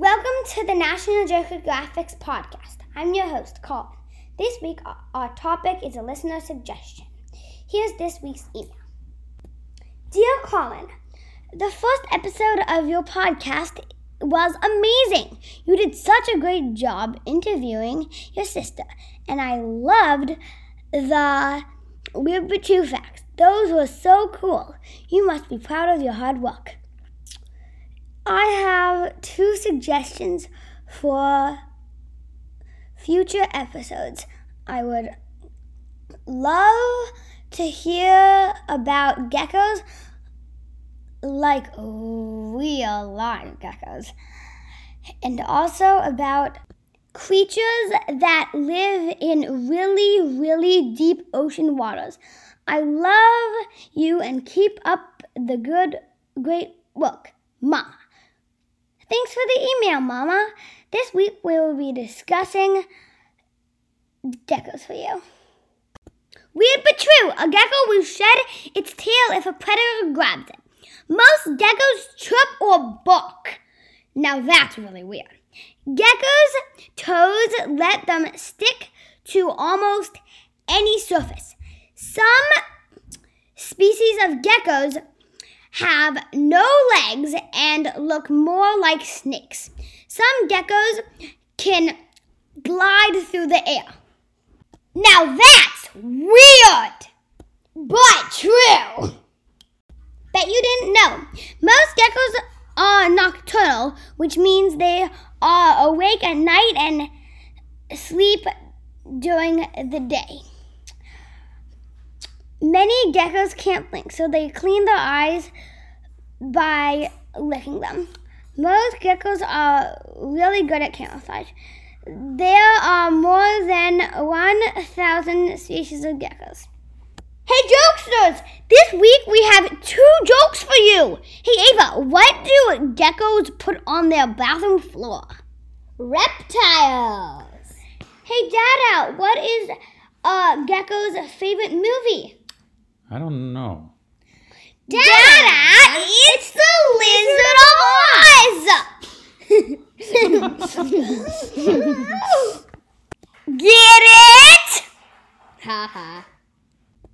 Welcome to the National Geographic podcast. I'm your host, Colin. This week, our- our topic is a listener suggestion. Here's this week's email Dear Colin, the first episode of your podcast was amazing. You did such a great job interviewing your sister, and I loved the Weird but True facts. Those were so cool. You must be proud of your hard work. I have two suggestions for future episodes. I would love to hear about geckos, like real live geckos, and also about creatures that live in really, really deep ocean waters. I love you and keep up the good, great work, Mama. Thanks for the email, Mama. This week we will be discussing geckos for you. Weird but true, a gecko will shed its tail if a predator grabs it. Most geckos chirp or bark. Now that's really weird. Geckos' toes let them stick to almost any surface. Some species of geckos have no legs and look more like snakes. Some geckos can glide through the air. Now that's weird, but true. Bet you didn't know. Most geckos are nocturnal, which means they are awake at night and sleep during the day. Many geckos can't blink, so they clean their eyes by licking them. Most geckos are really good at camouflage. There are more than 1,000 species of geckos. Hey, jokesters! This week we have two jokes for you. Hey, Ava, what do geckos put on their bathroom floor? Reptiles. Hey, Dada, what is uh, Gecko's favorite movie? I don't know. Dada, it's the Lizard of Oz! Get it? Haha.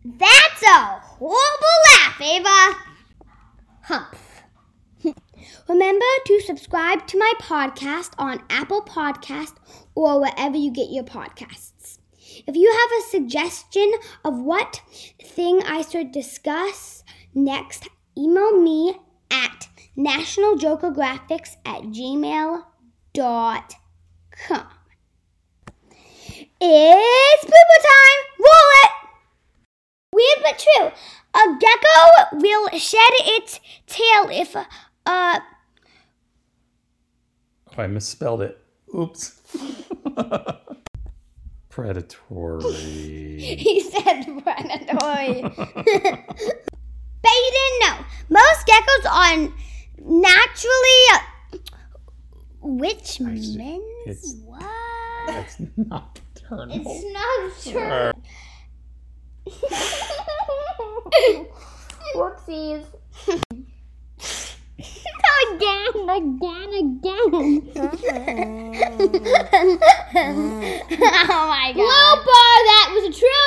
That's a horrible laugh, Ava. Humph. Remember to subscribe to my podcast on Apple Podcast or wherever you get your podcasts. If you have a suggestion of what thing I should discuss next, email me at nationaljokergraphics at gmail.com. It's pooper time! Roll it! Weird but true. A gecko will shed its tail if uh Oh, I misspelled it. Oops. Predatory. he said predatory. Bet you didn't know. Most geckos are naturally uh, which I see. men's It's- what? That's nocturnal. It's not true. Whoopsies. Again, mm-hmm. again, again. Mm-hmm. oh my god. Blooper, that was a true